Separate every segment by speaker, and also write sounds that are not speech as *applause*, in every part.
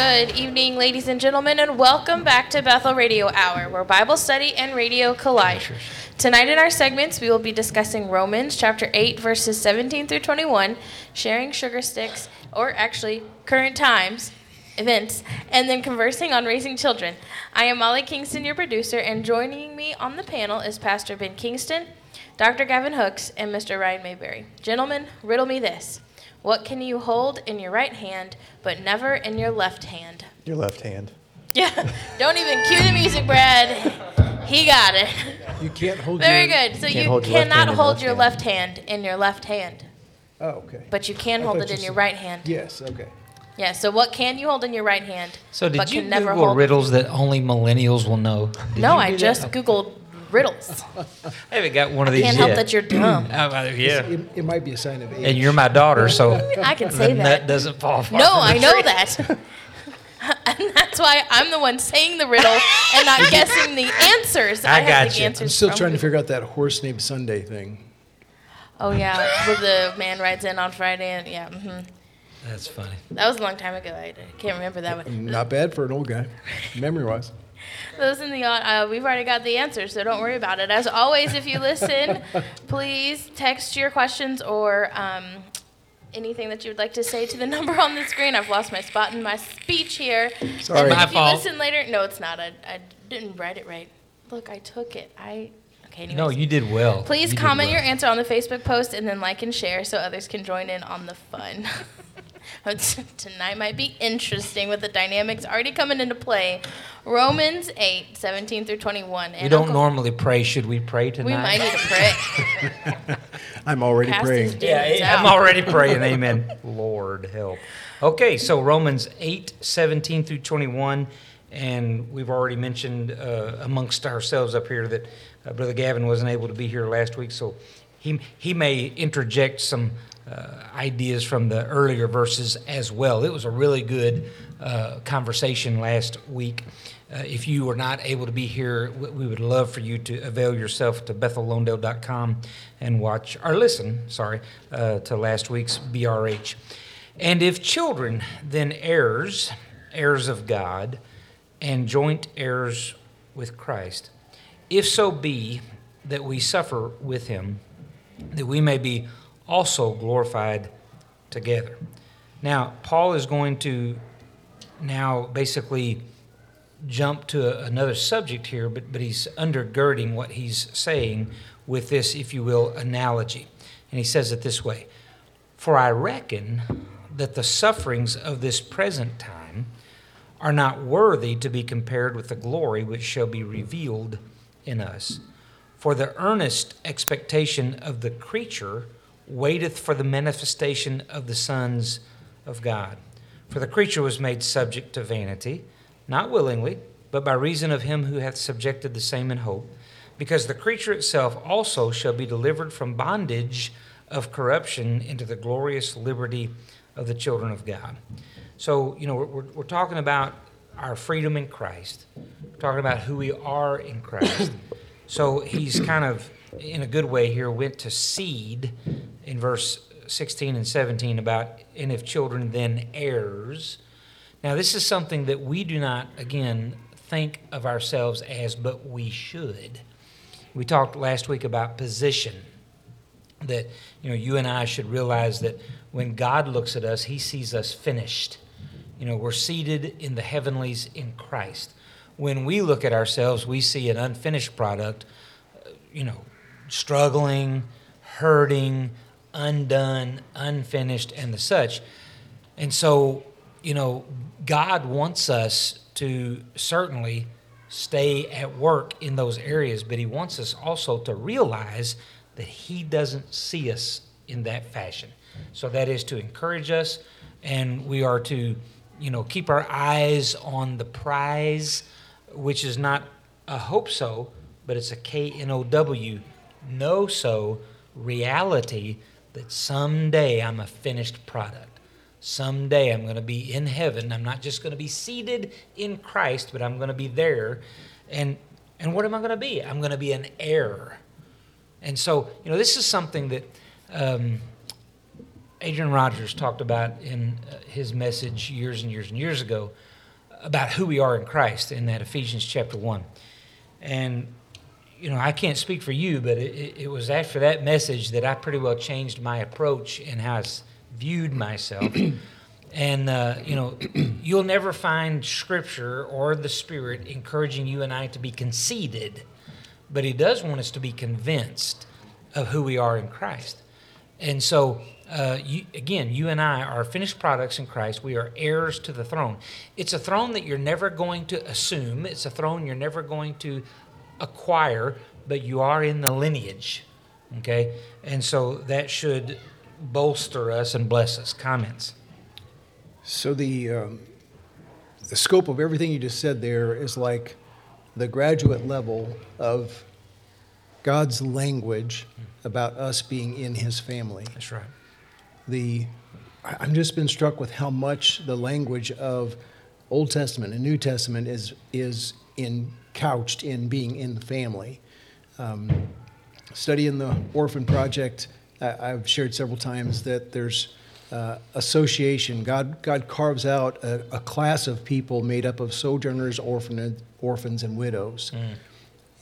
Speaker 1: Good evening, ladies and gentlemen, and welcome back to Bethel Radio Hour, where Bible study and radio collide. Tonight in our segments, we will be discussing Romans chapter 8, verses 17 through 21, sharing sugar sticks, or actually current times, events, and then conversing on raising children. I am Molly Kingston, your producer, and joining me on the panel is Pastor Ben Kingston, Dr. Gavin Hooks, and Mr. Ryan Mayberry. Gentlemen, riddle me this. What can you hold in your right hand, but never in your left hand?
Speaker 2: Your left hand. *laughs*
Speaker 1: Yeah, don't even cue the music, Brad. He got it.
Speaker 3: You can't hold
Speaker 1: Very
Speaker 3: your...
Speaker 1: good. So
Speaker 2: can't
Speaker 1: you
Speaker 2: hold
Speaker 1: cannot
Speaker 2: hand in your
Speaker 1: hold
Speaker 2: left
Speaker 1: your
Speaker 2: hand.
Speaker 1: left hand in your left hand,
Speaker 3: Oh, okay.
Speaker 1: but you can
Speaker 3: I
Speaker 1: hold it
Speaker 3: you
Speaker 1: in your right hand.
Speaker 3: Yes, okay.
Speaker 1: Yeah. So what can you hold in your right hand,
Speaker 4: So did
Speaker 1: but
Speaker 4: you
Speaker 1: can never
Speaker 4: Google
Speaker 1: hold?
Speaker 4: riddles that only millennials will know? Did
Speaker 1: no, I
Speaker 4: do that?
Speaker 1: just oh. googled riddles. *laughs*
Speaker 4: I haven't got one of these
Speaker 1: Can't
Speaker 4: yet.
Speaker 1: help that you're dumb.
Speaker 4: Oh, uh, yeah.
Speaker 3: It, it might be a sign of age.
Speaker 4: And you're my daughter, so *laughs*
Speaker 1: I can say
Speaker 4: the nut
Speaker 1: that.
Speaker 4: doesn't fall far
Speaker 1: No,
Speaker 4: from the
Speaker 1: I know
Speaker 4: tree.
Speaker 1: that. *laughs* and that's why I'm the one saying the riddle and not guessing the answers.
Speaker 4: I
Speaker 1: have
Speaker 4: got
Speaker 1: the
Speaker 4: you. I'm
Speaker 1: answers
Speaker 3: I'm still
Speaker 1: from
Speaker 3: trying to
Speaker 1: Google.
Speaker 3: figure out that horse named Sunday thing.
Speaker 1: Oh yeah, where the man rides in on Friday, and yeah, hmm
Speaker 4: That's funny.
Speaker 1: that was a long time ago. I can't remember that one.
Speaker 3: Not bad for an old guy, memory-wise.
Speaker 1: Those in the uh, we've already got the answer, so don't worry about it. As always, if you listen, *laughs* please text your questions or um, anything that you would like to say to the *laughs* number on the screen. I've lost my spot in my speech here.
Speaker 3: Sorry.
Speaker 1: And
Speaker 4: My
Speaker 1: if
Speaker 4: fault.
Speaker 1: you listen later, no, it's not. I, I didn't write it right. Look, I took it. I okay. Anyways.
Speaker 4: No, you did well.
Speaker 1: Please
Speaker 4: You
Speaker 1: comment
Speaker 4: well.
Speaker 1: your answer on the Facebook post and then like and share so others can join in on the fun. *laughs* *laughs* Tonight might be interesting with the dynamics already coming into play. Romans 8, 17 through 21.
Speaker 4: We don't
Speaker 1: Uncle-
Speaker 4: normally pray. Should we pray tonight?
Speaker 1: We might need to pray. *laughs*
Speaker 3: I'm already
Speaker 1: Cast
Speaker 3: praying.
Speaker 4: Yeah, I'm already praying. Amen. *laughs* Lord help. Okay, so Romans 8, 17 through 21. And we've already mentioned uh, amongst ourselves up here that uh, Brother Gavin wasn't able to be here last week, so he, he may interject some uh, ideas from the earlier verses as well. It was a really good uh, conversation last week. Uh, if you were not able to be here, we would love for you to avail yourself to bethellondale.com and watch, or listen, sorry, uh, to last week's BRH. And if children, then heirs, heirs of God, and joint heirs with Christ, if so be that we suffer with him, that we may be also glorified together. Now, Paul is going to now basically jump to another subject here, but, but he's undergirding what he's saying with this, if you will, analogy. And he says it this way For I reckon that the sufferings of this present time are not worthy to be compared with the glory which shall be revealed in us. For the earnest expectation of the creature waiteth for the manifestation of the sons of God. For the creature was made subject to vanity, not willingly, but by reason of him who hath subjected the same in hope, because the creature itself also shall be delivered from bondage of corruption into the glorious liberty of the children of God. So, you know, we're, we're, talking about our freedom in Christ, we're talking about who we are in Christ. So he's kind of, in a good way here, went to seed in verse 16 and 17 about, and if children, then heirs. Now, this is something that we do not, again, think of ourselves as, but we should. We talked last week about position that you know you and I should realize that when God looks at us, He sees us finished. You know, we're seated in the heavenlies in Christ. When we look at ourselves, we see an unfinished product. uh, You know, struggling, hurting, undone, unfinished, and the such. And so, you know, God wants us to certainly stay at work in those areas, but He wants us also to realize that He doesn't see us in that fashion. So that is to encourage us, and we are to, you know, keep our eyes on the prize, which is not a hope so, but it's a K N O W, know so reality that someday I'm a finished product. Someday I'm going to be in heaven. I'm not just going to be seated in Christ, but I'm going to be there. And and what am I going to be? I'm going to be an heir. And so, you know, this is something that um, Adrian Rogers talked about in uh, his message years and years and years ago about who we are in Christ in that Ephesians chapter 1. And, you know, I can't speak for you, but it, it was after that message that I pretty well changed my approach and how I viewed myself. *clears throat* and, uh, you know, you'll never find Scripture or the Spirit encouraging you and I to be conceited, but He does want us to be convinced of who we are in Christ. And so, uh, you, again, you and I are finished products in Christ. We are heirs to the throne. It's a throne that you're never going to assume, it's a throne you're never going to acquire, but you are in the lineage. Okay? And so that should bolster us and bless us. Comments?
Speaker 3: So the um, the scope of everything you just said there is like the graduate level of God's language about us being in His family.
Speaker 4: That's right.
Speaker 3: The I've just been struck with how much the language of Old Testament and New Testament is is in couched in being in the family. Um, studying the Orphan Project, I, I've shared several times that there's uh, association. God, God carves out a, a, class of people made up of sojourners, orphan, orphans, and widows. Mm.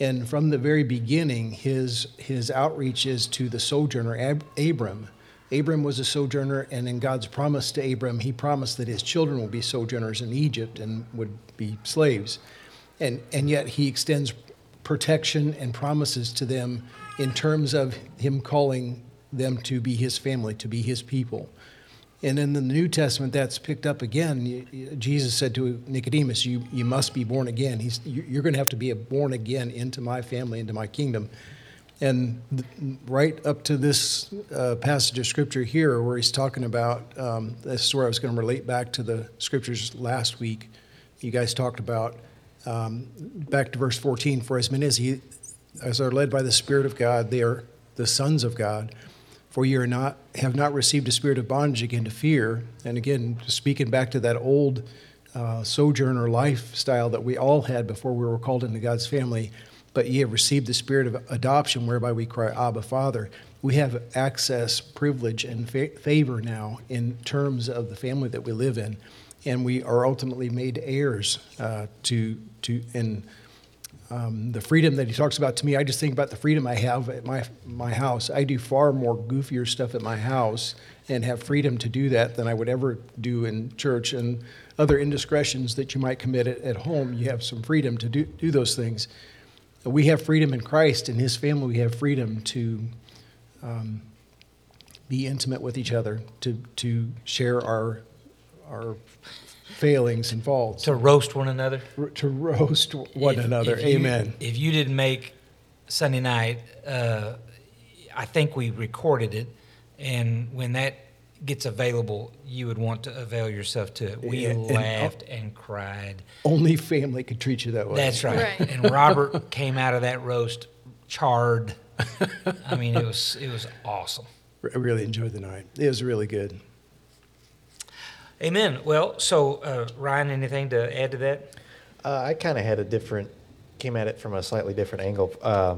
Speaker 3: And from the very beginning, his, his outreach is to the sojourner, Ab- Abram. Abram was a sojourner, and in God's promise to Abram, he promised that his children would be sojourners in Egypt and would be slaves. And, and yet he extends protection and promises to them in terms of him calling them to be his family, to be his people. And in the New Testament, that's picked up again. Jesus said to Nicodemus, "You you must be born again. He's you're going to have to be born again into my family, into my kingdom." And right up to this uh, passage of scripture here, where he's talking about um, this is where I was going to relate back to the scriptures last week. You guys talked about um, back to verse 14. For as many as he as are led by the Spirit of God, they are the sons of God. For you are not, have not received a spirit of bondage again to fear. And again, speaking back to that old uh, sojourner lifestyle that we all had before we were called into God's family, but ye have received the spirit of adoption whereby we cry, Abba, Father. We have access, privilege, and fa- favor now in terms of the family that we live in. And we are ultimately made heirs uh, to, to, and um, the freedom that he talks about to me, I just think about the freedom I have at my my house. I do far more goofier stuff at my house and have freedom to do that than I would ever do in church. And other indiscretions that you might commit at, at home, you have some freedom to do, do those things. We have freedom in Christ. In His family, we have freedom to um, be intimate with each other, to to share our our failings and faults.
Speaker 4: To roast one another.
Speaker 3: to roast one if, another.
Speaker 4: If
Speaker 3: Amen.
Speaker 4: You, if you didn't make Sunday night, uh, I think we recorded it, and when that gets available, you would want to avail yourself to it. We and, laughed and, and, cried.
Speaker 3: Only family could treat you that way.
Speaker 4: That's right. right. And Robert *laughs* came out of that roast charred. I mean, it was it was awesome.
Speaker 3: I really enjoyed the night. It was really good.
Speaker 4: Amen. Well, so uh, Ryan, anything to add to that?
Speaker 2: Uh, I kind of had a different, came at it from a slightly different angle. Uh,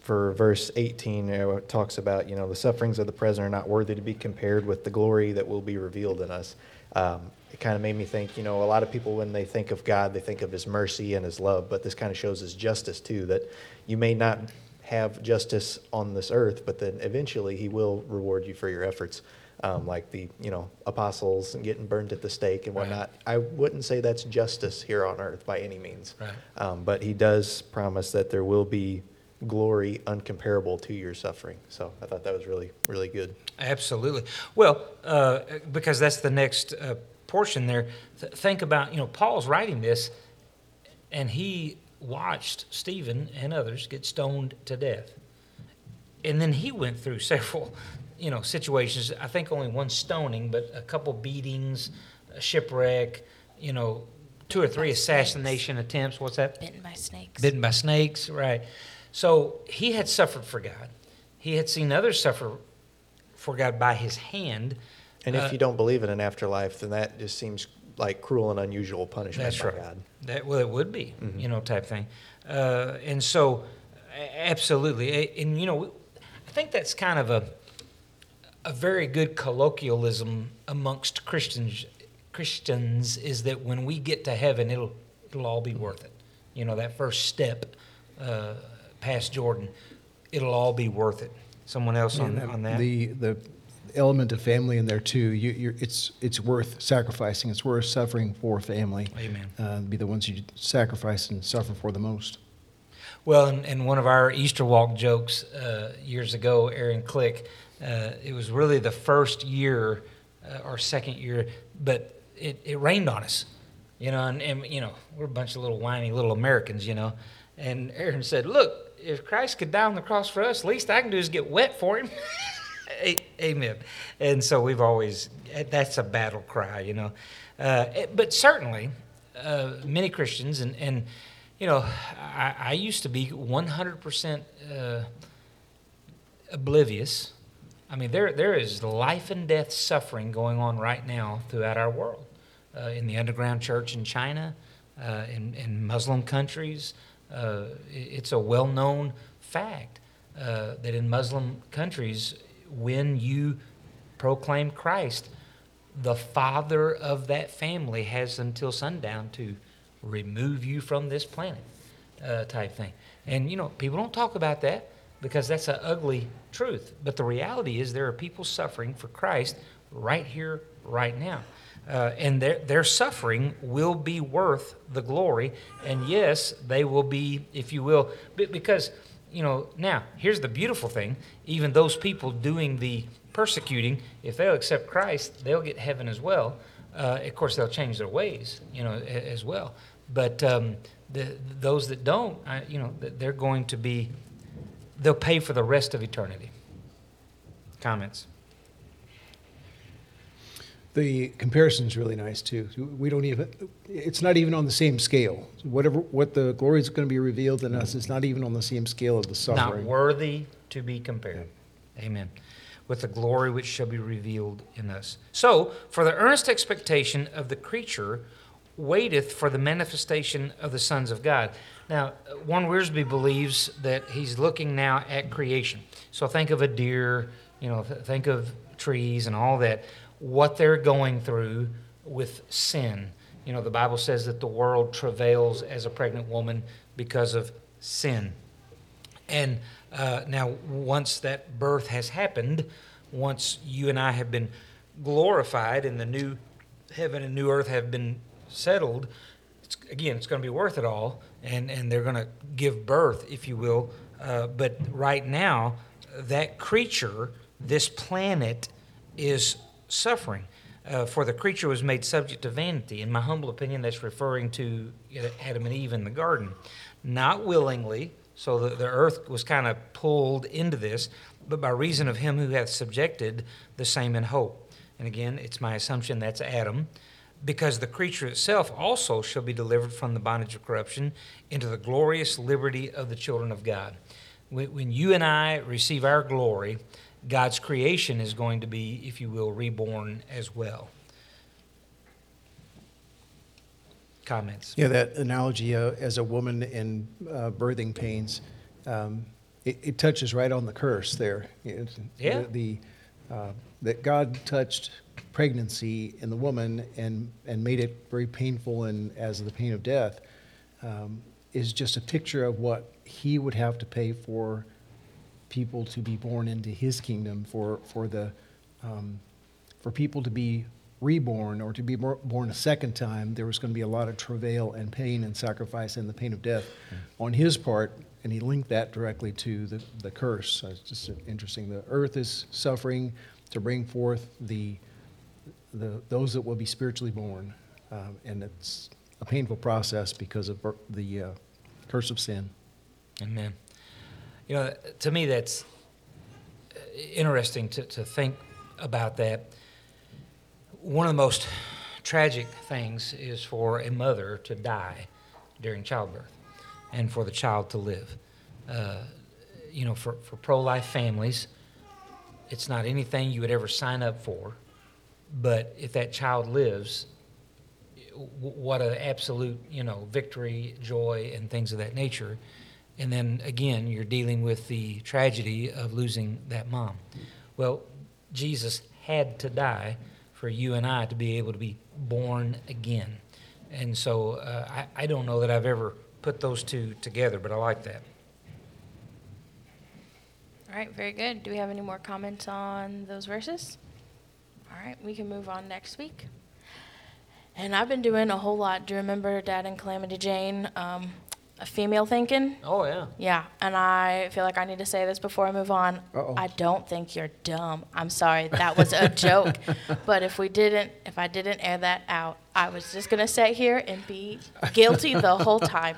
Speaker 2: for verse 18, it talks about, you know, the sufferings of the present are not worthy to be compared with the glory that will be revealed in us. Um, it kind of made me think, you know, a lot of people, when they think of God, they think of his mercy and his love, but this kind of shows his justice too, that you may not have justice on this earth, but then eventually he will reward you for your efforts um, like the you know apostles and getting burned at the stake and whatnot. Right. I wouldn't say that's justice here on earth by any means.
Speaker 4: Right.
Speaker 2: Um, but he does promise that there will be glory uncomparable to your suffering. So I thought that was really really good.
Speaker 4: Absolutely. Well, uh, because that's the next uh, portion there. Th- think about you know Paul's writing this, and he watched Stephen and others get stoned to death. And then he went through *laughs* several you know situations. I think only one stoning, but a couple beatings, a shipwreck, you know, two or three assassination snakes. attempts. What's that?
Speaker 1: Bitten by snakes.
Speaker 4: Bitten by snakes, right? So he had suffered for God. He had seen others suffer for God by his hand.
Speaker 2: And if uh, you don't believe in an afterlife, then that just seems like cruel and unusual punishment
Speaker 4: that's
Speaker 2: by
Speaker 4: right.
Speaker 2: God.
Speaker 4: That well, it would be, mm-hmm. you know, type thing. Uh, and so, absolutely, and you know, I think that's kind of a a very good colloquialism amongst Christians Christians is that when we get to heaven, it'll it'll all be worth it. You know, that first step uh, past Jordan, it'll all be worth it. Someone else on,
Speaker 3: And
Speaker 4: on that?
Speaker 3: The, the element of family in there too, you, you're, it's, it's worth sacrificing, it's worth suffering for family.
Speaker 4: Amen.
Speaker 3: Uh, be the ones you sacrifice and suffer for the most.
Speaker 4: Well, and, and one of our Easter walk jokes uh, years ago, Aaron Click, uh, it was really the first year uh, or second year, but it, it rained on us, you know, and, and, you know, we're a bunch of little whiny little Americans, you know. And Aaron said, Look, if Christ could die on the cross for us, least I can do is get wet for him. *laughs* Amen. And so we've always, that's a battle cry, you know. Uh, but certainly, uh, many Christians, and, and you know, I, I used to be 100% uh, oblivious. I mean, there, there is life and death suffering going on right now throughout our world. Uh, in the underground church in China, uh, in, in Muslim countries, uh, it's a well known fact uh, that in Muslim countries, when you proclaim Christ, the father of that family has until sundown to remove you from this planet, uh, type thing. And, you know, people don't talk about that because that's an ugly truth. But the reality is there are people suffering for Christ right here, right now. Uh, and their, their suffering will be worth the glory. And yes, they will be, if you will, because, you know, now, here's the beautiful thing even those people doing the persecuting, if they'll accept Christ, they'll get heaven as well. Uh, of course, they'll change their ways, you know, as well. But um, the, those that don't, I, you know, they're going to be, they'll pay for the rest of eternity. Comments?
Speaker 3: The comparison is really nice too. We don't even, it's not even on the same scale. Whatever, what the glory is going to be revealed in us is not even on the same scale of the suffering.
Speaker 4: Not worthy to be compared. Amen. With the glory which shall be revealed in us. So, for the earnest expectation of the creature waiteth for the manifestation of the sons of God. Now, Warren Wiersbe believes that he's looking now at creation. So think of a deer, you know, think of trees and all that, what they're going through with sin. You know, the Bible says that the world travails as a pregnant woman because of sin. And uh, now, once that birth has happened, once you and I have been glorified and the new heaven and new earth have been settled, it's, again, it's going to be worth it all. And, and they're going to give birth, if you will. Uh, but right now, that creature, this planet, is suffering. Uh, for the creature was made subject to vanity. In my humble opinion, that's referring to Adam and Eve in the garden. Not willingly, so the, the earth was kind of pulled into this, but by reason of him who hath subjected the same in hope. And again, it's my assumption that's Adam, because the creature itself also shall be delivered from the bondage of corruption into the glorious liberty of the children of God. When, when you and I receive our glory, God's creation is going to be, if you will, reborn as well. Comments?
Speaker 3: Yeah, that analogy uh, as a woman in uh, birthing pains, um, it, it touches right on the curse there. It's-
Speaker 4: Yeah.
Speaker 3: The, the, uh, that God touched pregnancy in the woman and, and made it very painful and as the pain of death um, is just a picture of what he would have to pay for people to be born into his kingdom, for, for the, um, for people to be reborn or to be born a second time, there was going to be a lot of travail and pain and sacrifice and the pain of death on his part, and he linked that directly to the, the curse. So it's just interesting. The earth is suffering to bring forth the, the those that will be spiritually born, um, and it's a painful process because of the uh, curse of sin.
Speaker 4: Amen. You know, to me, that's uh, interesting to, to think about that. One of the most tragic things is for a mother to die during childbirth and for the child to live. Uh, you know, for, for pro life families, it's not anything you would ever sign up for. But if that child lives, what an absolute, you know, victory, joy, and things of that nature. And then again, you're dealing with the tragedy of losing that mom. Well, Jesus had to die for you and I to be able to be born again. And so uh, I, I don't know that I've ever put those two together, but I like that.
Speaker 1: All right, very good. Do we have any more comments on those verses? All right, we can move on next week. And I've been doing a whole lot. Do you remember Dad and Calamity Jane? Um, a female thinking?
Speaker 5: Oh, yeah.
Speaker 1: Yeah, and I feel like I need to say this before I move on.
Speaker 3: Uh-oh.
Speaker 1: I don't think you're dumb. I'm sorry, that was a *laughs* joke. But if we didn't, if I didn't air that out, I was just gonna sit here and be guilty the whole time.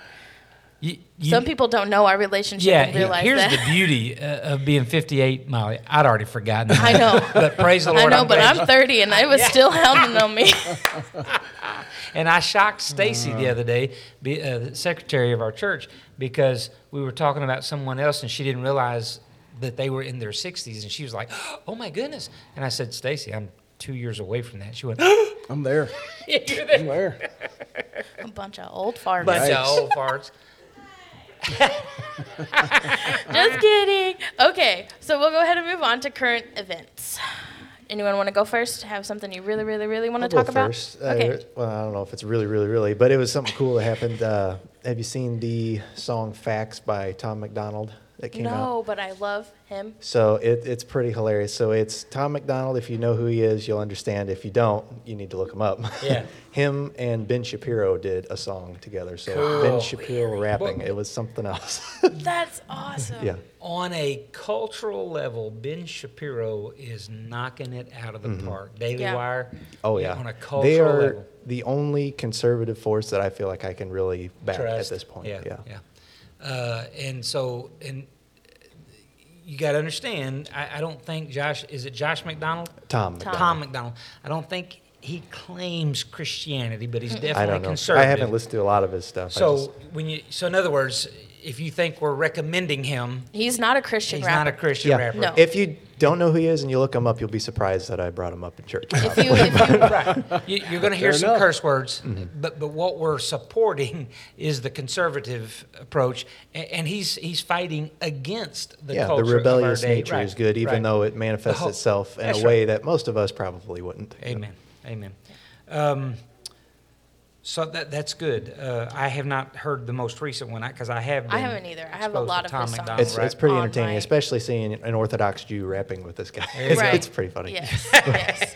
Speaker 4: You, you-
Speaker 1: Some people don't know our relationship
Speaker 4: yeah,
Speaker 1: and realize
Speaker 4: here's
Speaker 1: that.
Speaker 4: the beauty uh, of being 58, Molly. I'd already forgotten. that.
Speaker 1: I know. *laughs*
Speaker 4: but praise the
Speaker 1: I
Speaker 4: Lord.
Speaker 1: know,
Speaker 4: I'm
Speaker 1: but I'm 30 and it was still hounding on me. *laughs*
Speaker 4: And I shocked Stacy the other day, be, uh, the secretary of our church, because we were talking about someone else and she didn't realize that they were in their 60s. And she was like, *gasps* oh my goodness. And I said, Stacy, I'm two years away from that. She went, *gasps*
Speaker 3: I'm there. *laughs*
Speaker 4: You're
Speaker 3: I'm
Speaker 4: there.
Speaker 3: there.
Speaker 1: a bunch of old farmers.
Speaker 4: Bunch of old farts.
Speaker 1: Just kidding. Okay, so we'll go ahead and move on to current events. Anyone want to go first? Have something you really, really, really want to talk
Speaker 2: go
Speaker 1: about?
Speaker 2: first. Uh,
Speaker 1: Okay.
Speaker 2: well, I don't know if it's really, really, really, but it was something cool that happened. Uh, have you seen the song "Facts" by Tom McDonald that came out?
Speaker 1: No, but I love him.
Speaker 2: So it, it's pretty hilarious. So it's Tom McDonald. If you know who he is, you'll understand. If you don't, you need to look him up.
Speaker 4: Yeah. *laughs*
Speaker 2: him and Ben Shapiro did a song together. So
Speaker 4: Cool.
Speaker 2: Ben Shapiro rapping.
Speaker 4: Well-
Speaker 2: It was something else. *laughs*
Speaker 1: That's awesome.
Speaker 2: yeah.
Speaker 4: On a cultural level, Ben Shapiro is knocking it out of the mm-hmm. park. Daily
Speaker 1: Yeah.
Speaker 4: Wire.
Speaker 2: Oh yeah.
Speaker 4: On a cultural
Speaker 2: they are
Speaker 4: level.
Speaker 2: the only conservative force that I feel like I can really back
Speaker 4: Trust.
Speaker 2: at this point.
Speaker 4: Yeah,
Speaker 2: Yeah.
Speaker 4: yeah. Uh, and so, and you got to understand, I, I don't think Josh, is it Josh McDonald?
Speaker 2: Tom.
Speaker 1: Tom.
Speaker 2: McDonald.
Speaker 4: Tom McDonald. I don't think he claims Christianity, but he's
Speaker 2: I
Speaker 4: definitely
Speaker 2: don't know.
Speaker 4: conservative.
Speaker 2: I haven't listened to a lot of his stuff.
Speaker 4: So
Speaker 2: just-
Speaker 4: when you, so in other words, if you think we're recommending him,
Speaker 1: He's not a Christian
Speaker 4: he's
Speaker 1: rapper.
Speaker 4: not a Christian
Speaker 2: yeah.
Speaker 4: rapper.
Speaker 1: No.
Speaker 2: If you don't know who he is and you look him up, you'll be surprised that I brought him up in church.
Speaker 1: If you, if you, *laughs*
Speaker 4: right. You, you're going to hear
Speaker 3: Fair
Speaker 4: some
Speaker 3: enough.
Speaker 4: curse words,
Speaker 2: Mm-hmm.
Speaker 4: but but what we're supporting is the conservative approach, and, and he's he's fighting against the
Speaker 2: yeah, the
Speaker 4: culture
Speaker 2: rebellious
Speaker 4: of our day.
Speaker 2: nature
Speaker 4: Right,
Speaker 2: is good, even
Speaker 4: right.
Speaker 2: though it manifests
Speaker 4: whole-
Speaker 2: itself in
Speaker 4: that's
Speaker 2: a
Speaker 4: right.
Speaker 2: way that most of us probably wouldn't.
Speaker 4: Amen. Amen. Um, so that that's good. Uh, I have not heard the most recent one because I have. Been
Speaker 1: I haven't either. I have a lot of
Speaker 4: Tom
Speaker 1: his songs.
Speaker 4: McDonald,
Speaker 2: It's,
Speaker 4: right?
Speaker 2: it's pretty
Speaker 1: On
Speaker 2: entertaining,
Speaker 1: my-
Speaker 2: especially seeing an Orthodox Jew rapping with this guy. It's,
Speaker 1: Right.
Speaker 2: it's pretty funny.
Speaker 1: yes, yes.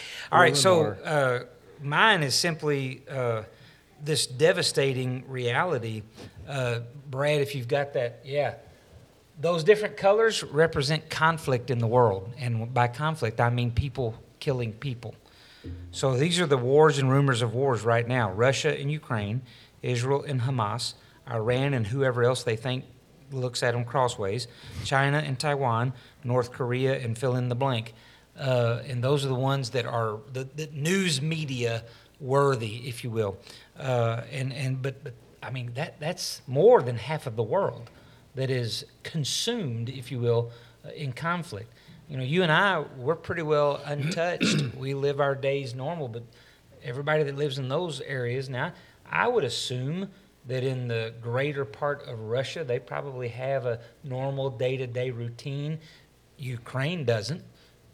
Speaker 1: *laughs*
Speaker 4: All right, so uh, mine is simply uh, this devastating reality. Uh, Brad, if you've got that, yeah. Those different colors represent conflict in the world. And by conflict, I mean people killing people. So these are the wars and rumors of wars right now Russia and Ukraine, Israel and Hamas, Iran and whoever else they think looks at them crossways, China and Taiwan, North Korea, and fill in the blank. Uh, and those are the ones that are the, the news media worthy, if you will. Uh, and, and but, but I mean that that's more than half of the world that is consumed, if you will, uh, in conflict. You know, you and I, we're pretty well untouched. *clears throat* we live our days normal, but everybody that lives in those areas now, I would assume that in the greater part of Russia, they probably have a normal day to day routine. Ukraine doesn't.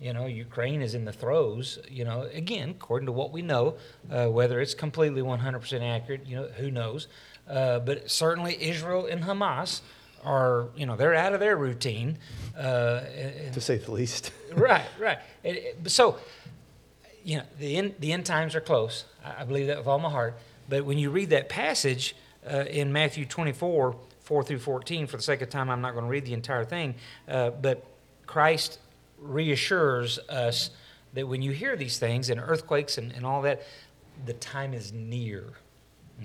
Speaker 4: You know, Ukraine is in the throes. You know, again, according to what we know, uh, whether it's completely 100% accurate, you know, who knows? Uh, but certainly Israel and Hamas are, you know, they're out of their routine. Uh, and-
Speaker 2: To say the least. *laughs*
Speaker 4: right, right. It- it- so, you know, the end, the end times are close. I, I believe that with all my heart. But when you read that passage uh, in Matthew 24, 4 through 14, for the sake of time, I'm not going to read the entire thing. Uh, but Christ reassures us that when you hear these things and earthquakes and, and all that, the time is near.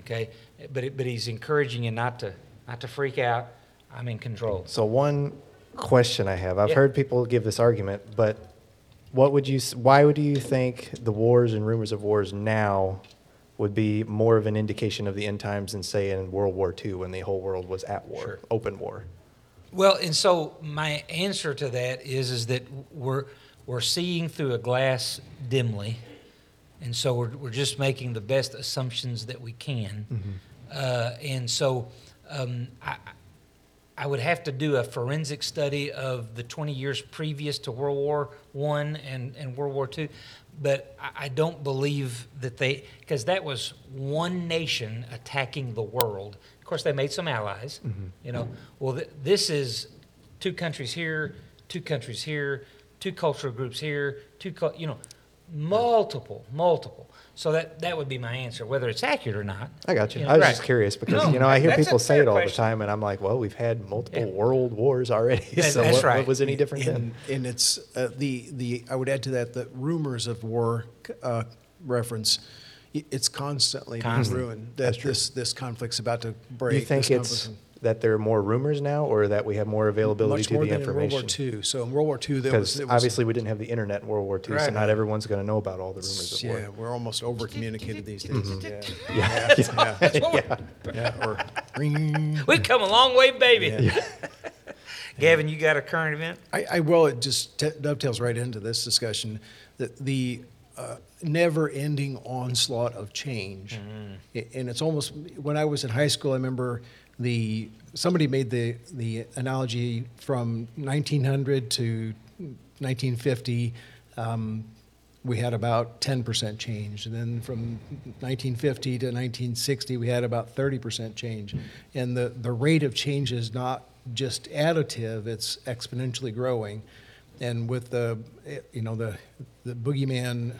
Speaker 4: Okay? But, it, but he's encouraging you not to, not to freak out. I'm in control.
Speaker 2: So one question I have, I've
Speaker 4: Yeah.
Speaker 2: heard people give this argument, but what would you? s- Why would you think the wars and rumors of wars now would be more of an indication of the end times than say in World War II when the whole world was at war,
Speaker 4: Sure.
Speaker 2: open war?
Speaker 4: Well, and so my answer to that is is that we're we're seeing through a glass dimly, and so we're we're just making the best assumptions that we can, uh, and so um, I I would have to do a forensic study of the 20 years previous to World War One and, and World War Two, but I, I don't believe that they because that was one nation attacking the world. Of course, they made some allies. Mm-hmm. You know, well, th- this is two countries here, two countries here, two cultural groups here, two cul- you know, multiple, multiple. So that that would be my answer, whether it's accurate or not.
Speaker 2: I got you.
Speaker 4: know,
Speaker 2: I was
Speaker 4: right.
Speaker 2: just curious because
Speaker 4: No,
Speaker 2: you know I hear people say it all the time, and I'm like, well, we've had multiple
Speaker 4: Yeah.
Speaker 2: world wars already. *laughs*
Speaker 4: That-
Speaker 2: so
Speaker 4: that's
Speaker 2: what,
Speaker 4: right.
Speaker 2: what was any different then?
Speaker 3: And, and it's uh, the the I would add to that the rumors of war uh, reference. It's constantly being
Speaker 4: Constant.
Speaker 3: ruined.
Speaker 2: That's
Speaker 3: That
Speaker 2: true.
Speaker 3: this this conflict's about to break.
Speaker 2: You think it's
Speaker 3: conflict's-
Speaker 2: that there are more rumors now, or that we have more availability
Speaker 3: much
Speaker 2: to
Speaker 3: more
Speaker 2: the
Speaker 3: than in World
Speaker 2: information?
Speaker 3: War II? So in World War II, there was,
Speaker 2: Because
Speaker 3: it was
Speaker 2: obviously we didn't have the internet in World War II, so
Speaker 4: Right.
Speaker 2: not everyone's going to know about all the rumors of
Speaker 3: yeah,
Speaker 2: war.
Speaker 3: we're almost over communicated these *laughs* days.
Speaker 2: Mm-hmm. *laughs*
Speaker 3: Yeah,
Speaker 2: Yeah,
Speaker 3: yeah, yeah, *laughs* or ring.
Speaker 4: We've come a long way, baby.
Speaker 3: Yeah.
Speaker 4: Gavin, you got a current event?
Speaker 3: I, I well, it just t- dovetails right into this discussion that the uh, never-ending onslaught of change, I- and it's almost when I was in high school. I remember the somebody made the the analogy from 1900 to 1950. Um, we had about 10% change. And then from 1950 to 1960, we had about 30% change. And the, the rate of change is not just additive, it's exponentially growing. And with the, you know, the, the boogeyman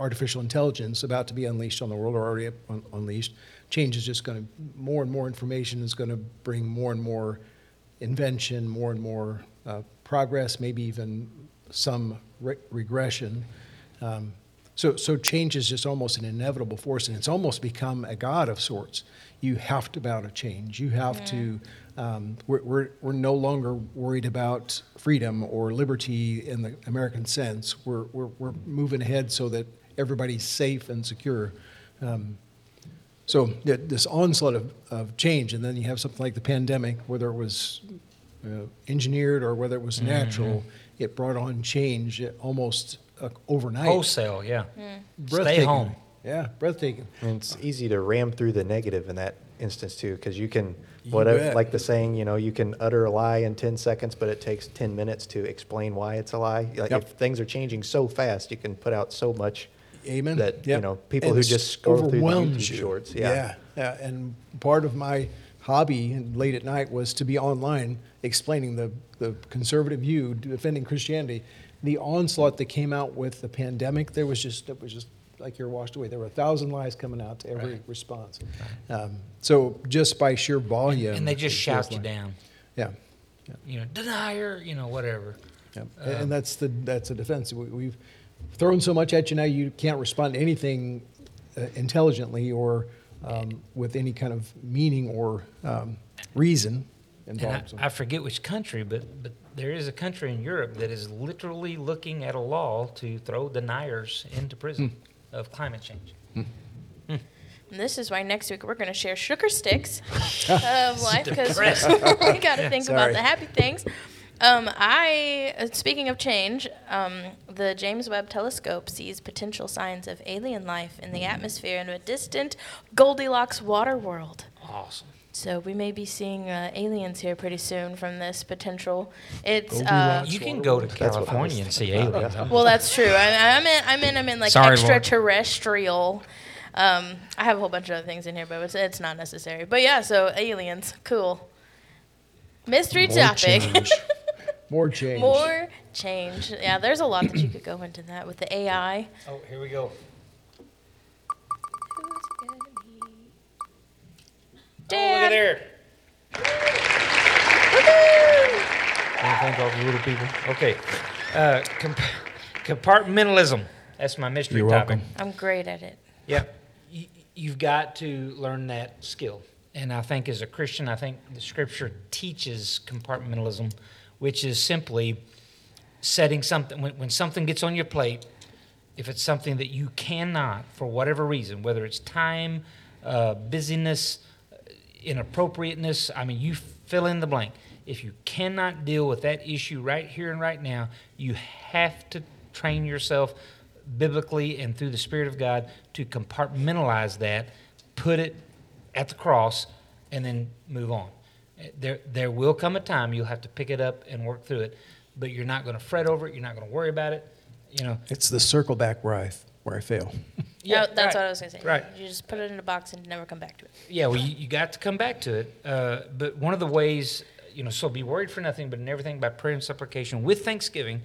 Speaker 3: artificial intelligence about to be unleashed on the world or already un- unleashed, change is just going to, more and more information is going to bring more and more invention, more and more uh, progress, maybe even some re- regression. Um, so, so change is just almost an inevitable force, and it's almost become a god of sorts. You have to bow to change. You have to. Um, we're, we're, we're no longer worried about freedom or liberty in the American sense. We're, we're, we're moving ahead so that everybody's safe and secure. Um, so this onslaught of, of change, and then you have something like the pandemic, whether it was uh, engineered or whether it was natural, it brought on change almost uh, overnight.
Speaker 4: Wholesale, yeah. Stay home.
Speaker 3: Yeah, breathtaking.
Speaker 2: And it's easy to ram through the negative in that instance too, because you can,
Speaker 3: You
Speaker 2: whatever,
Speaker 3: bet.
Speaker 2: like the saying, you know, you can utter a lie in 10 seconds, but it takes 10 minutes to explain why it's a lie. Like
Speaker 3: Yep.
Speaker 2: if things are changing so fast, you can put out so much
Speaker 3: Amen.
Speaker 2: that, you know, people
Speaker 3: And
Speaker 2: who just scroll through the YouTube
Speaker 3: you.
Speaker 2: shorts.
Speaker 3: Yeah.
Speaker 2: Yeah.
Speaker 3: yeah. And part of my hobby late at night was to be online explaining the, the conservative view, defending Christianity. The onslaught that came out with the pandemic, there was just, it was just like you're washed away. There were a thousand lies coming out to every
Speaker 4: Right.
Speaker 3: response. Um, so just by sheer volume.
Speaker 4: And they just
Speaker 3: it
Speaker 4: shout you
Speaker 3: like-
Speaker 4: down.
Speaker 3: Yeah.
Speaker 4: You know, denier, you know, whatever.
Speaker 3: Yep. and that's the that's a defense. We, we've thrown so much at you now, you can't respond to anything uh, intelligently or um, with any kind of meaning or um, reason
Speaker 4: And
Speaker 3: involved.
Speaker 4: I, I forget which country, but, but there is a country in Europe that is literally looking at a law to throw deniers into prison of climate change.
Speaker 1: And this is why next week we're going to share sugar sticks *laughs* of life because *laughs* we got to think about the happy things. Um, I, uh, speaking of change, um, the James Webb Telescope sees potential signs of alien life in the atmosphere in a distant Goldilocks water world.
Speaker 4: Awesome.
Speaker 1: So we may be seeing uh, aliens here pretty soon from this potential. It's uh,
Speaker 4: You can go to
Speaker 2: That's what I was
Speaker 4: California and see
Speaker 2: thinking about,
Speaker 4: aliens.
Speaker 2: yeah.
Speaker 1: well, that's true. I, I'm in. I'm in. I'm in like
Speaker 4: Sorry, Lauren.
Speaker 1: extraterrestrial. Um, I have a whole bunch of other things in here, but it's, it's not necessary. But yeah, so aliens, cool. Mystery
Speaker 3: More
Speaker 1: topic. *laughs*
Speaker 3: change. More change.
Speaker 1: More change. Yeah, there's a lot that you could go into that with the AI.
Speaker 4: Oh, here we go.
Speaker 1: Who's gonna be?
Speaker 4: Oh, look
Speaker 1: Dad.
Speaker 4: at there. Want to thank all the little people? Okay. Uh, comp- compartmentalism. That's my mystery
Speaker 3: You're
Speaker 4: topic.
Speaker 3: welcome.
Speaker 1: I'm great at it.
Speaker 4: Yeah. You, you've got to learn that skill. And I think as a Christian, I think the scripture teaches compartmentalism, which is simply setting something, when, when something gets on your plate, if it's something that you cannot, for whatever reason, whether it's time, uh, busyness, uh, inappropriateness, I mean, you fill in the blank. If you cannot deal with that issue right here and right now, you have to train yourself biblically and through the Spirit of God to compartmentalize that, put it at the cross, and then move on. There, there will come a time you'll have to pick it up and work through it, but you're not going to fret over it. You're not going to worry about it. You know.
Speaker 3: It's the circle back where I where I fail. *laughs*
Speaker 1: Yeah, that's
Speaker 4: right.
Speaker 1: what I was gonna say.
Speaker 4: Right.
Speaker 1: You just put it in a box and never come back to it.
Speaker 4: Yeah, well, you, you got to come back to it. Uh, but one of the ways, you know, so be worried for nothing, but in everything by prayer and supplication with thanksgiving,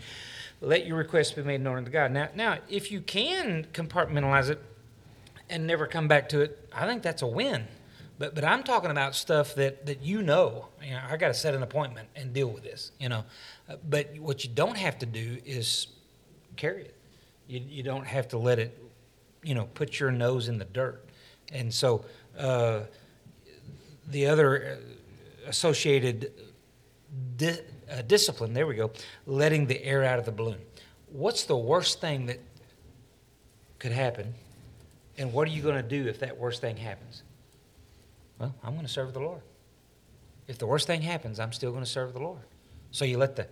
Speaker 4: let your requests be made known unto God. Now, now, if you can compartmentalize it and never come back to it, I think that's a win. But but I'm talking about stuff that that you know. You know, I got to set an appointment and deal with this. You know, uh, but what you don't have to do is carry it. You you don't have to let it, you know, put your nose in the dirt. And so uh, the other uh, associated di- uh, discipline. There we go. Letting the air out of the balloon. What's the worst thing that could happen? And what are you going to do if that worst thing happens? Well, I'm going to serve the Lord. If the worst thing happens, I'm still going to serve the Lord. So you let the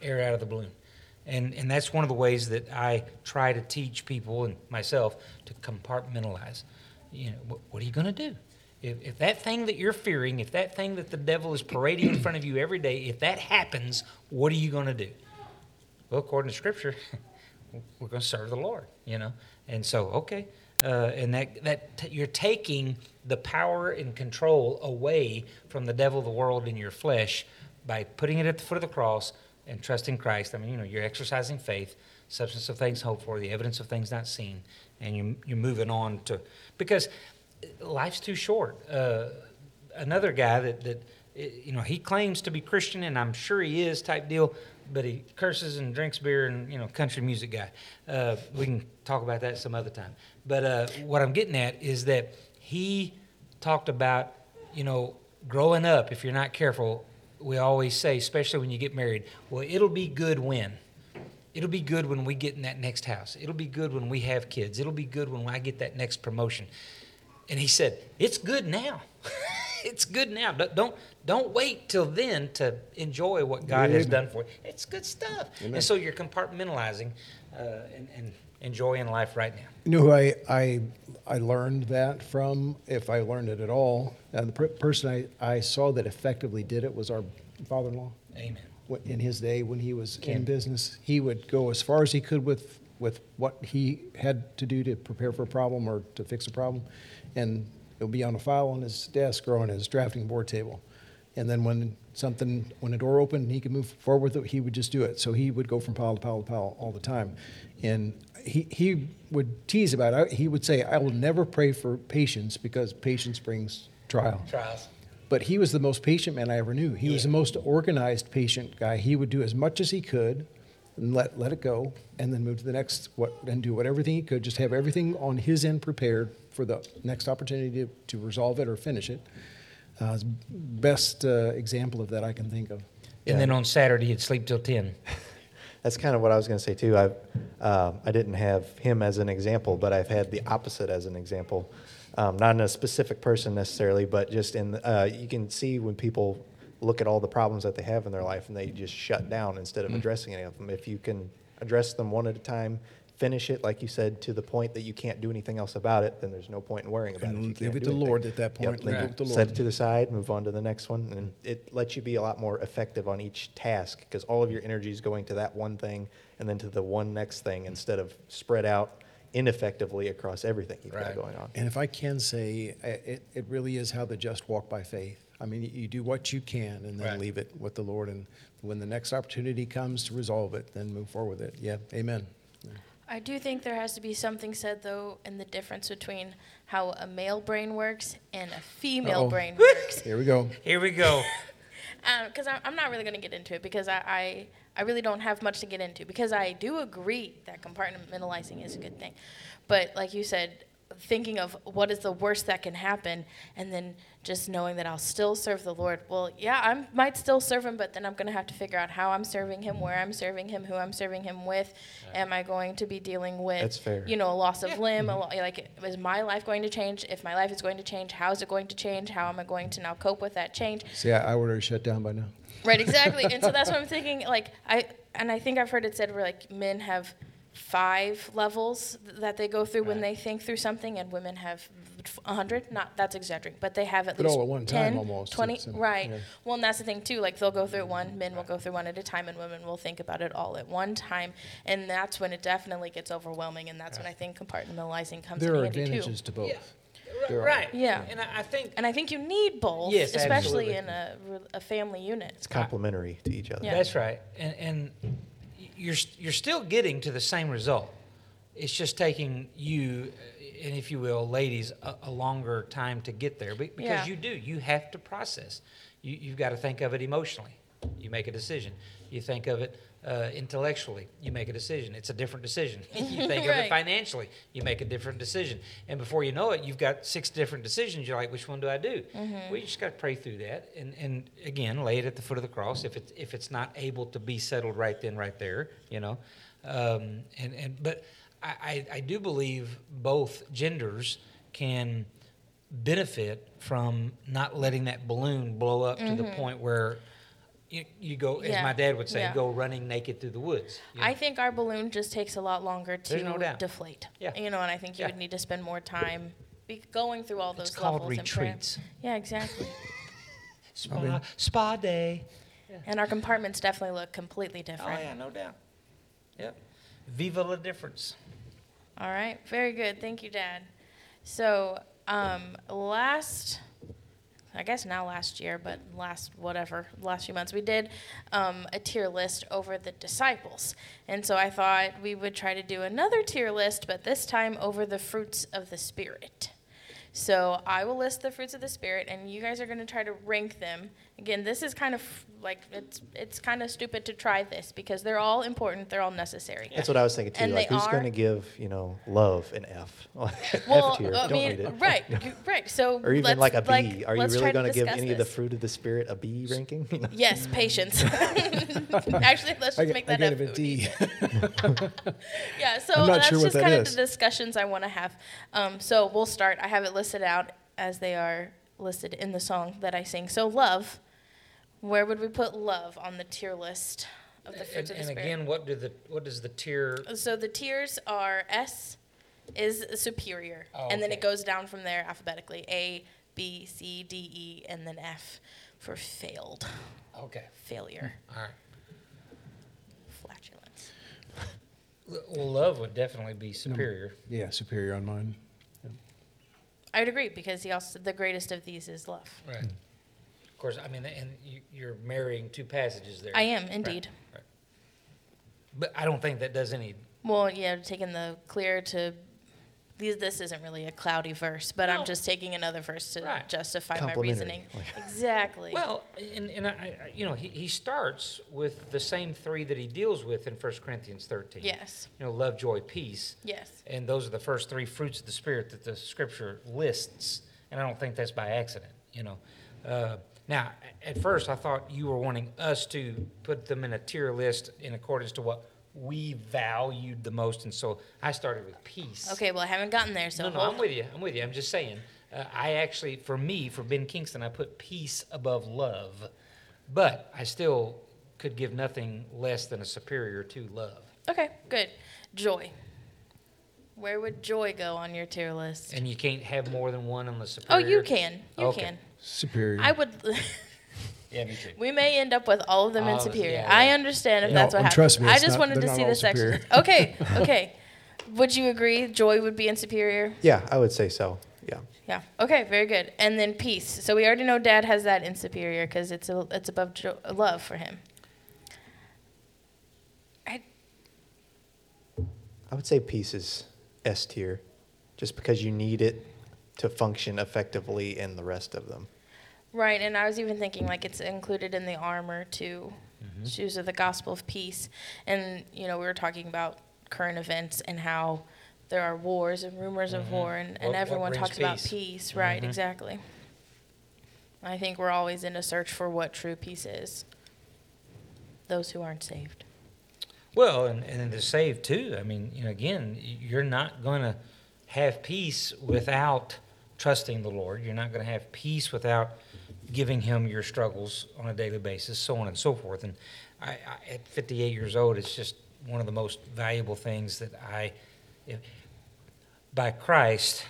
Speaker 4: air out of the balloon. And, and that's one of the ways that I try to teach people and myself to compartmentalize. You know, what, what are you going to do? If, if that thing that you're fearing, if that thing that the devil is parading in front of you every day, if that happens, what are you going to do? Well, according to Scripture, *laughs* we're going to serve the Lord, you know. And so, okay, uh, and that that t- you're taking the power and control away from the devil, the world, and your flesh by putting it at the foot of the cross and trusting Christ. I mean, you know, you're exercising faith, substance of things hoped for, the evidence of things not seen, and you you're moving on to because life's too short. Uh, another guy that that you know he claims to be Christian, and I'm sure he is type deal, but he curses and drinks beer and you know country music guy. Uh, we can talk about that some other time. But uh, what I'm getting at is that he talked about you know growing up. If you're not careful, we always say, especially when you get married, well, it'll be good when. It'll be good when we get in that next house. It'll be good when we have kids. It'll be good when I get that next promotion. And he said, "It's good now. *laughs* it's good now. Don't don't, wait till then to enjoy what God has done for you. It's good stuff." And so you're compartmentalizing uh, and, and enjoying life right now.
Speaker 3: You know who I, I, I learned that from, if I learned it at all? And the per- person I, I saw that effectively did it was our father in law.
Speaker 4: Amen.
Speaker 3: In his day, when he was
Speaker 4: Ken.
Speaker 3: in business, he would go as far as he could with, with what he had to do to prepare for a problem or to fix a problem. And it would be on a file on his desk or on his drafting board table. And then when something, when a door opened, he could move forward with it, he would just do it. So he would go from pile to pile to pile all the time. And he, he would tease about it. He would say, I will never pray for patience because patience brings trial.
Speaker 4: Trials.
Speaker 3: But he was the most patient man I ever knew. He was the most organized patient guy. He would do as much as he could and let, let it go and then move to the next what and do whatever everything he could, just have everything on his end prepared for the next opportunity to, to resolve it or finish it. Uh, it's best uh, example of that I can think of.
Speaker 2: Yeah.
Speaker 4: And then on Saturday, he'd sleep till 10. *laughs*
Speaker 2: That's kind of what I was going to say too. I um, I didn't have him as an example, but I've had the opposite as an example. Um, not in a specific person necessarily, but just in uh, you can see when people look at all the problems that they have in their life and they just shut down instead of addressing any of them. If you can address them one at a time, finish it like you said to the point that you can't do anything else about it, then there's no point in worrying about
Speaker 3: And
Speaker 2: it. if you
Speaker 3: leave
Speaker 2: can't
Speaker 3: it
Speaker 2: do
Speaker 3: to
Speaker 2: anything.
Speaker 3: Lord at that point.
Speaker 2: Yep,
Speaker 3: Leave
Speaker 2: then
Speaker 3: it to
Speaker 2: Set
Speaker 3: Lord.
Speaker 2: it to the side, move on to the next one, and it lets you be a lot more effective on each task because all of your energy is going to that one thing and then to the one next thing instead of spread out ineffectively across everything you've
Speaker 4: Right.
Speaker 2: got going on.
Speaker 3: And if I can say, I- it, it really is how the just walk by faith. I mean, you do what you can and then
Speaker 4: Right.
Speaker 3: leave it with the Lord. And when the next opportunity comes to resolve it, then move forward with it. Yeah, amen.
Speaker 1: I do think there has to be something said though in the difference between how a male brain works and a female
Speaker 3: Uh-oh.
Speaker 1: brain *laughs* works.
Speaker 3: Here we go.
Speaker 4: Here we go. *laughs*
Speaker 1: Um, because I'm I'm not really going to get into it because I, I I really don't have much to get into because I do agree that compartmentalizing is a good thing, but like you said, thinking of what is the worst that can happen and then just knowing that I'll still serve the Lord. Well, yeah, I might still serve Him, but then I'm going to have to figure out how I'm serving Him, where I'm serving Him, who I'm serving Him with. Am I going to be dealing with
Speaker 2: That's fair.
Speaker 1: you know a loss of limb? A mm-hmm. lo- like is my life going to change? If my life is going to change, how is it going to change? How am I going to now cope with that change?
Speaker 3: See, I, I would have shut down by now.
Speaker 1: Right, exactly. and so that's *laughs* what I'm thinking. Like I and I think I've heard it said where like men have five levels that they go through when
Speaker 4: Right.
Speaker 1: they think through something, and women have a hundred. Not that's exaggerating, but they have at
Speaker 3: But
Speaker 1: least
Speaker 3: all at one time
Speaker 1: 10,
Speaker 3: almost,
Speaker 1: 20.
Speaker 3: it's, uh,
Speaker 1: right.
Speaker 3: yeah.
Speaker 1: Well, and that's the thing too. Like they'll go through it one, men will go through one at a time, and women will think about it all at one time, and that's when it definitely gets overwhelming, and that's when I think compartmentalizing comes
Speaker 3: There
Speaker 1: in
Speaker 3: are
Speaker 1: handy
Speaker 3: advantages
Speaker 1: too.
Speaker 3: to both.
Speaker 4: Yeah.
Speaker 3: There are.
Speaker 4: Right.
Speaker 1: Yeah.
Speaker 4: And I I think
Speaker 1: And I think you need both,
Speaker 4: Yes,
Speaker 1: especially
Speaker 4: absolutely.
Speaker 1: in a, re- a family unit.
Speaker 2: It's complementary to each other.
Speaker 1: Yeah.
Speaker 4: That's right, and, and you're you're still getting to the same result. It's just taking you, uh, and if you will, ladies, a, a longer time to get there because
Speaker 1: Yeah.
Speaker 4: you do. You have to process. You, you've got to think of it emotionally. You make a decision. You think of it uh, intellectually. You make a decision. It's a different decision. *laughs* you *laughs* think of it financially. You make a different decision. And before you know it, you've got six different decisions. You're like, which one do I do?
Speaker 1: Mm-hmm.
Speaker 4: Well, you just got to pray through that, and, and again, lay it at the foot of the cross. If it's if it's not able to be settled right then, right there, you know, um, and and but I, I I do believe both genders can benefit from not letting that balloon blow up to the point where. You, you go, as.
Speaker 1: Yeah.
Speaker 4: my dad would say,
Speaker 1: Yeah.
Speaker 4: go running naked through the woods. you know?
Speaker 1: I think our balloon just takes a lot longer
Speaker 4: There's no
Speaker 1: to
Speaker 4: doubt.
Speaker 1: deflate.
Speaker 4: Yeah.
Speaker 1: You know, and I think you
Speaker 4: Yeah.
Speaker 1: would need to spend more time be going through all those
Speaker 4: It's called
Speaker 1: levels. and prayer.
Speaker 4: retreats.
Speaker 1: Yeah, exactly. *laughs*
Speaker 4: Spa, spa day.
Speaker 1: and our compartments definitely look completely different.
Speaker 4: Oh yeah, no doubt. Yep. Viva la difference.
Speaker 1: All right, very good. Thank you, Dad. So, um, last, I guess now last year, but last whatever, last few months, we did um, a tier list over the disciples. And so I thought we would try to do another tier list, but this time over the fruits of the Spirit. So I will list the fruits of the spirit, and you guys are going to try to rank them. Again, this is kind of like it's it's kind of stupid to try this because they're all important, they're all necessary.
Speaker 2: That's what I was thinking too.
Speaker 1: And
Speaker 2: like, who's going to give you know love an F? *laughs*
Speaker 1: Well,
Speaker 2: F tier.
Speaker 1: I
Speaker 2: Don't
Speaker 1: mean,
Speaker 2: need it.
Speaker 1: right, you- *laughs* right. So
Speaker 2: Or even
Speaker 1: let's,
Speaker 2: like a B. Are you really going to give
Speaker 1: discuss
Speaker 2: any of the fruit of the spirit a B ranking? *laughs* You know?
Speaker 1: Yes, patience. Actually, let's just
Speaker 3: g-
Speaker 1: make
Speaker 3: I
Speaker 1: that
Speaker 3: gave
Speaker 1: F.
Speaker 3: it D.
Speaker 1: Yeah, so
Speaker 3: I'm not
Speaker 1: that's
Speaker 3: sure what
Speaker 1: just
Speaker 3: that
Speaker 1: kind of the discussions I want to have. Um, so we'll start. I have it listed out as they are listed in the song that I sing. So love, where would we put love on the tier list of the
Speaker 4: And,
Speaker 1: fruits of the
Speaker 4: and
Speaker 1: spirit?
Speaker 4: again, what do the what does the tier?
Speaker 1: So the tiers are S is superior,
Speaker 4: Oh,
Speaker 1: and then
Speaker 4: okay.
Speaker 1: it goes down from there alphabetically A, B, C, D, E, and then F for failed,
Speaker 4: Okay,
Speaker 1: failure,
Speaker 4: all right.
Speaker 1: flatulence.
Speaker 4: Well, love would definitely be superior.
Speaker 3: yeah, superior on mine.
Speaker 1: I would agree because he also the greatest of these is love.
Speaker 4: Right. Of course, I mean, and you, you're marrying two passages there.
Speaker 1: I am
Speaker 4: Right,
Speaker 1: indeed.
Speaker 4: right. But I don't think that does any.
Speaker 1: Well, yeah, taking the clear to these. This isn't really a cloudy verse, but
Speaker 4: No.
Speaker 1: I'm just taking another verse to
Speaker 4: Right.
Speaker 1: justify my reasoning. *laughs* Exactly.
Speaker 4: Well, and, and I, I, you know, he, he starts with the same three that he deals with in 1 Corinthians 13.
Speaker 1: yes,
Speaker 4: You know, love, joy, peace.
Speaker 1: yes.
Speaker 4: And those are the first three fruits of the Spirit that the Scripture lists. And I don't think that's by accident, you know. Uh, now, at first, I thought you were wanting us to put them in a tier list in accordance to what we valued the most. And so I started with peace.
Speaker 1: Okay, well, I haven't gotten there, so
Speaker 4: no, no,
Speaker 1: hold
Speaker 4: I'm with you. I'm with you. I'm just saying. Uh, I actually, for me, for Ben Kingston, I put peace above love. But I still could give nothing less than a superior to love.
Speaker 1: Okay, good. Joy. Where would joy go on your tier list?
Speaker 4: And you can't have more than one on the superior.
Speaker 1: Oh, you can. You
Speaker 4: Okay.
Speaker 1: can.
Speaker 3: Superior.
Speaker 1: I would. *laughs*
Speaker 4: Yeah, me too.
Speaker 1: we may end up with all of them in
Speaker 4: All of
Speaker 1: superior.
Speaker 4: yeah,
Speaker 1: I
Speaker 4: yeah.
Speaker 1: understand if
Speaker 3: No,
Speaker 1: that's what
Speaker 3: and
Speaker 1: happens.
Speaker 3: trust me,
Speaker 1: I
Speaker 3: it's
Speaker 1: just
Speaker 3: not-
Speaker 1: wanted
Speaker 3: they're
Speaker 1: to
Speaker 3: not
Speaker 1: see
Speaker 3: all
Speaker 1: the sections.
Speaker 3: superior. *laughs*
Speaker 1: Okay, *laughs* okay. Would you agree joy would be in superior?
Speaker 2: Yeah, I would say so. Yeah.
Speaker 1: Yeah. Okay. Very good. And then peace. So we already know Dad has that in superior because it's a, it's above jo- love for him. I,
Speaker 2: I would say peace is S tier, just because you need it to function effectively in the rest of them.
Speaker 1: Right. And I was even thinking like it's included in the armor too. Shoes of the gospel of peace. And you know we were talking about current events and how there are wars and rumors of war and, and
Speaker 4: what
Speaker 1: everyone
Speaker 4: brings
Speaker 1: talks about
Speaker 4: peace?
Speaker 1: peace. Right.
Speaker 4: Mhm.
Speaker 1: Exactly. I think we're always in a search for what true peace is. Those who aren't saved.
Speaker 4: Well, and, and to save too. I mean, you know, again, you're not going to have peace without trusting the Lord. You're not going to have peace without giving Him your struggles on a daily basis, so on and so forth. And I, I, at 58 years old, it's just one of the most valuable things that I, if, by Christ,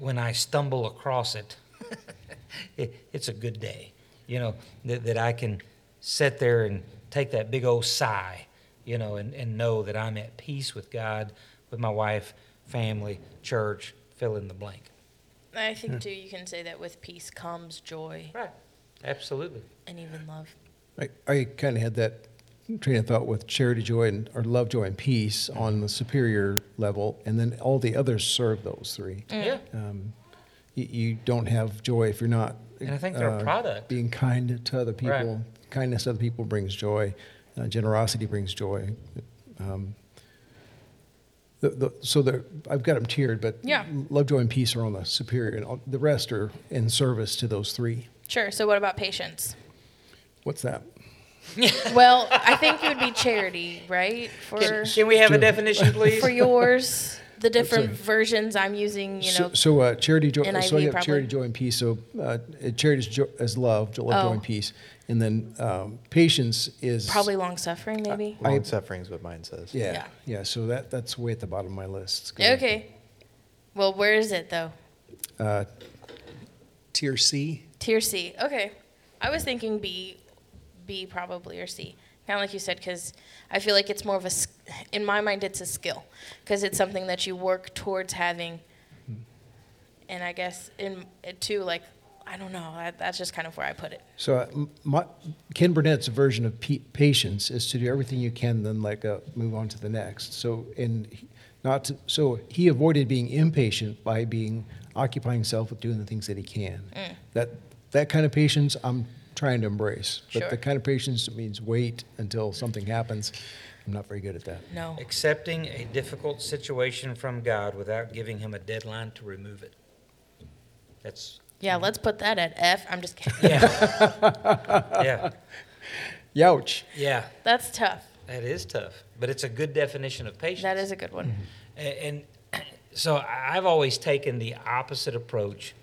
Speaker 4: when I stumble across it, *laughs* it, it's a good day. You know, that, that I can sit there and take that big old sigh, you know, and, and know that I'm at peace with God, with my wife, family, church, fill in the blank.
Speaker 1: I think hmm. too you can say that with peace comes joy
Speaker 4: Right. Absolutely.
Speaker 1: and even love.
Speaker 3: I, I kind of had that train of thought with charity, joy, and or love, joy, and peace on the superior level, and then all the others serve those three.
Speaker 4: Yeah.
Speaker 3: Um, you, you don't have joy if you're not.
Speaker 4: And I think they're a
Speaker 3: uh,
Speaker 4: product.
Speaker 3: Being kind to other people,
Speaker 4: Right.
Speaker 3: kindness to other people brings joy. Uh, generosity brings joy. Um, the, the, so I've got them tiered, but
Speaker 1: Yeah.
Speaker 3: love, joy, and peace are on the superior, and all, the rest are in service to those three.
Speaker 1: Sure. So what about patience?
Speaker 3: What's that? *laughs*
Speaker 1: Well, I think it would be charity, right? For
Speaker 4: Can, can we have a definition, *laughs* please?
Speaker 1: for yours, the different
Speaker 3: sorry.
Speaker 1: versions I'm using, you know.
Speaker 3: so, so uh, charity, joy.
Speaker 1: NIV
Speaker 3: so you have
Speaker 1: probably.
Speaker 3: charity, joy, and peace. So uh, charity is, jo- is love, jo- love,
Speaker 1: Oh.
Speaker 3: joy, and peace, and then um, patience is
Speaker 1: Probably long suffering, maybe.
Speaker 3: I-
Speaker 2: Long suffering is what mine says.
Speaker 3: Yeah,
Speaker 1: Yeah.
Speaker 3: yeah. So that that's way at the bottom of my list.
Speaker 1: Okay. Well, where is it though?
Speaker 3: Uh, tier C.
Speaker 1: Tier C. Okay. I was thinking B, B probably or C. Kind of like you said, because I feel like it's more of a, in my mind, it's a skill, because it's something that you work towards having. And I guess in it too, like I don't know, that, that's just kind of where I put it.
Speaker 3: So uh, my, Ken Burnett's version of pe- patience is to do everything you can, then like uh, move on to the next. So and he- not to, so he avoided being impatient by being occupying himself with doing the things that he can.
Speaker 1: Mm.
Speaker 3: That that kind of patience I'm trying to embrace. But
Speaker 1: Sure.
Speaker 3: the kind of patience that means wait until something happens, I'm not very good at that.
Speaker 1: No.
Speaker 4: Accepting a difficult situation from God without giving him a deadline to remove it. That's,
Speaker 1: Yeah, let's put that at F. I'm just kidding.
Speaker 4: yeah. *laughs* yeah.
Speaker 3: Youch.
Speaker 4: Yeah.
Speaker 1: That's tough.
Speaker 4: That is tough, but it's a good definition of patience.
Speaker 1: That is a good one. Mm-hmm.
Speaker 4: A- And, *clears throat* so I've always taken the opposite approach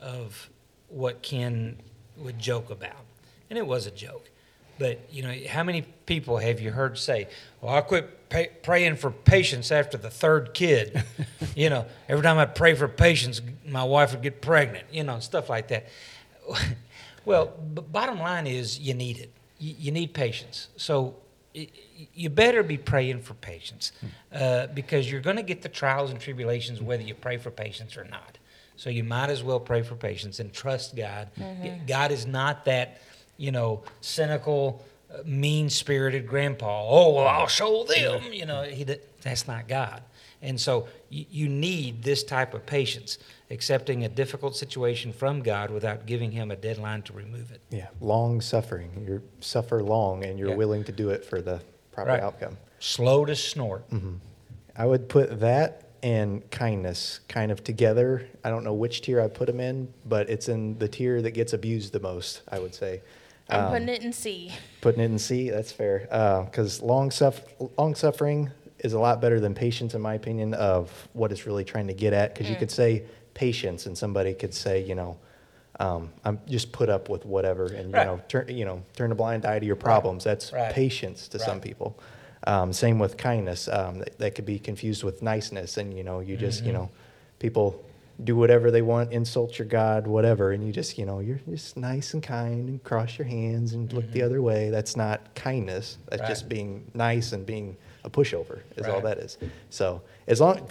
Speaker 4: of what Ken would joke about. And it was a joke. But, you know, how many people have you heard say, well, I quit pay- praying for patience after the third kid? *laughs* you know, every time I pray for patience, my wife would get pregnant, you know, and stuff like that. *laughs* well, b- bottom line is you need it. You, you need patience. So y- y- you better be praying for patience uh, because you're going to get the trials and tribulations whether you pray for patience or not. So you might as well pray for patience and trust God. G- God is not that, you know, cynical, uh, mean-spirited grandpa. Oh, well, I'll show them. You know, he, that's not God. And so you, you need this type of patience, accepting a difficult situation from God without giving Him a deadline to remove it.
Speaker 2: Yeah, long suffering. You suffer long, and you're
Speaker 4: Yeah.
Speaker 2: willing to do it for the proper
Speaker 4: Right.
Speaker 2: outcome.
Speaker 4: Slow to snort.
Speaker 2: I would put that and kindness kind of together. I don't know which tier I put them in, but it's in the tier that gets abused the most. I would say.
Speaker 1: I'm
Speaker 2: Um,
Speaker 1: putting it in C.
Speaker 2: Putting it in C, that's fair. Because long, suff- long suffering is a lot better than patience, in my opinion, of what it's really trying to get at. Because you could say patience, and somebody could say, you know, um, I'm just put up with whatever, and you know, turn you know, turn a blind eye to your problems. That's
Speaker 4: Right.
Speaker 2: patience to some people. Um, same with kindness. Um, that, that could be confused with niceness, and you know, you just you
Speaker 4: Mhm.
Speaker 2: know, people do whatever they want, insult your God, whatever, and you just, you know, you're just nice and kind and cross your hands and look the
Speaker 4: Mhm.
Speaker 2: other way. That's not kindness. That's
Speaker 4: Right.
Speaker 2: just being nice and being a pushover is all that is. So as long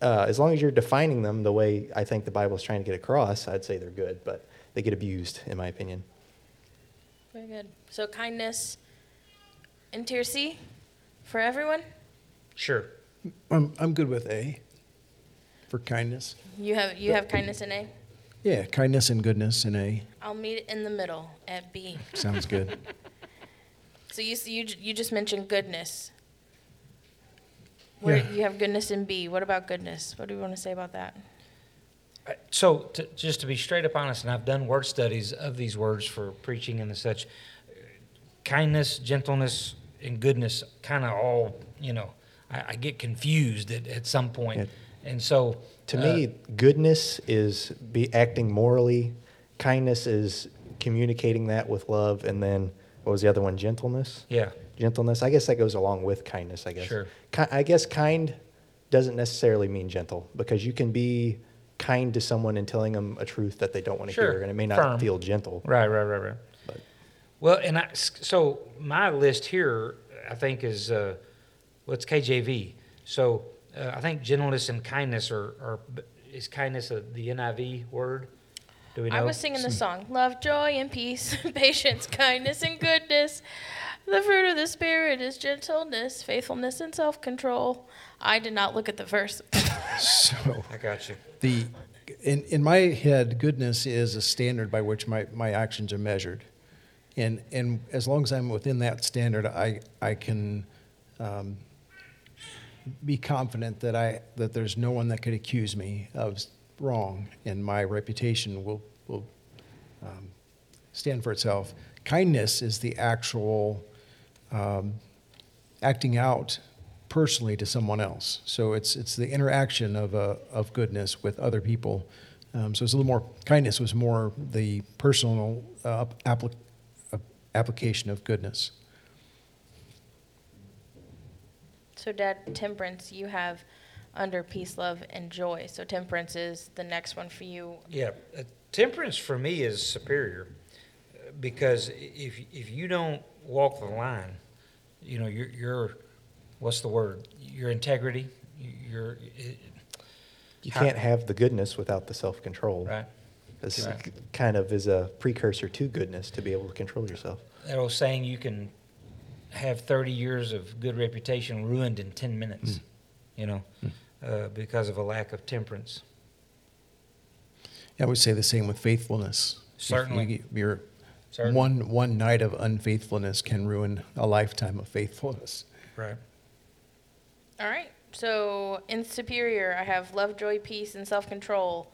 Speaker 2: uh, as long as you're defining them the way I think the Bible is trying to get across, I'd say they're good, but they get abused, in my opinion.
Speaker 1: Very good. So kindness And tier C for everyone.
Speaker 4: Sure.
Speaker 3: I'm I'm good with A. For kindness.
Speaker 1: You have you have kindness in A.
Speaker 3: Yeah, kindness and goodness in A.
Speaker 1: I'll meet it in the middle at B.
Speaker 3: Sounds good. *laughs*
Speaker 1: So you you you just mentioned goodness. Where
Speaker 3: Yeah.
Speaker 1: you have goodness in B. What about goodness? What do you want to say about that?
Speaker 4: So, to, just to be straight up honest, and I've done word studies of these words for preaching and such, kindness, gentleness, and goodness kind of all, you know, I, I get confused at, at some point. And so,
Speaker 2: To
Speaker 4: uh,
Speaker 2: me, goodness is be acting morally. Kindness is communicating that with love, and then what was the other one? Gentleness.
Speaker 4: yeah,
Speaker 2: gentleness. I guess that goes along with kindness. I guess.
Speaker 4: Sure.
Speaker 2: Ki- I guess kind doesn't necessarily mean gentle because you can be kind to someone and telling them a truth that they don't want to
Speaker 4: Sure.
Speaker 2: hear, and it may not
Speaker 4: Firm.
Speaker 2: feel gentle.
Speaker 4: Right, right, right, right.
Speaker 2: But-
Speaker 4: Well, and I, so my list here, I think, is uh, what's KJV. So uh, I think gentleness and kindness are, are is kindness a, the NIV word? Do we know?
Speaker 1: I was singing the song Love, joy, and peace, *laughs* patience, kindness, and goodness. The fruit of the Spirit is gentleness, faithfulness, and self control. I did not look at the verse. *laughs* *laughs*
Speaker 3: So
Speaker 4: I got you.
Speaker 3: the in in my head, goodness is a standard by which my, my actions are measured, and and as long as I'm within that standard, I I can um, be confident that I that there's no one that could accuse me of wrong, and my reputation will will um, stand for itself. Kindness is the actual um, acting out personally to someone else. So it's it's the interaction of uh, of goodness with other people. Um, so it's a little more kindness was more the personal uh, appli- uh, application of goodness.
Speaker 1: So, Dad, temperance, you have under peace, love, and joy. So, temperance is the next one for you.
Speaker 4: Yeah, uh, temperance for me is superior because if if you don't walk the line, you know, your your what's the word? Your integrity, your
Speaker 2: You can't have the goodness without the self control.
Speaker 4: right.
Speaker 2: This
Speaker 4: Right.
Speaker 2: kind of is a precursor to goodness to be able to control yourself.
Speaker 4: That old saying, you can have 30 years of good reputation ruined in 10 minutes, you know, uh, because of a lack of temperance.
Speaker 3: I would say the same with faithfulness.
Speaker 4: Certainly.
Speaker 3: you- your
Speaker 4: Certainly.
Speaker 3: one one night of unfaithfulness can ruin a lifetime of faithfulness.
Speaker 4: Right.
Speaker 1: All right. So, in superior, I have love, joy, peace, and self control.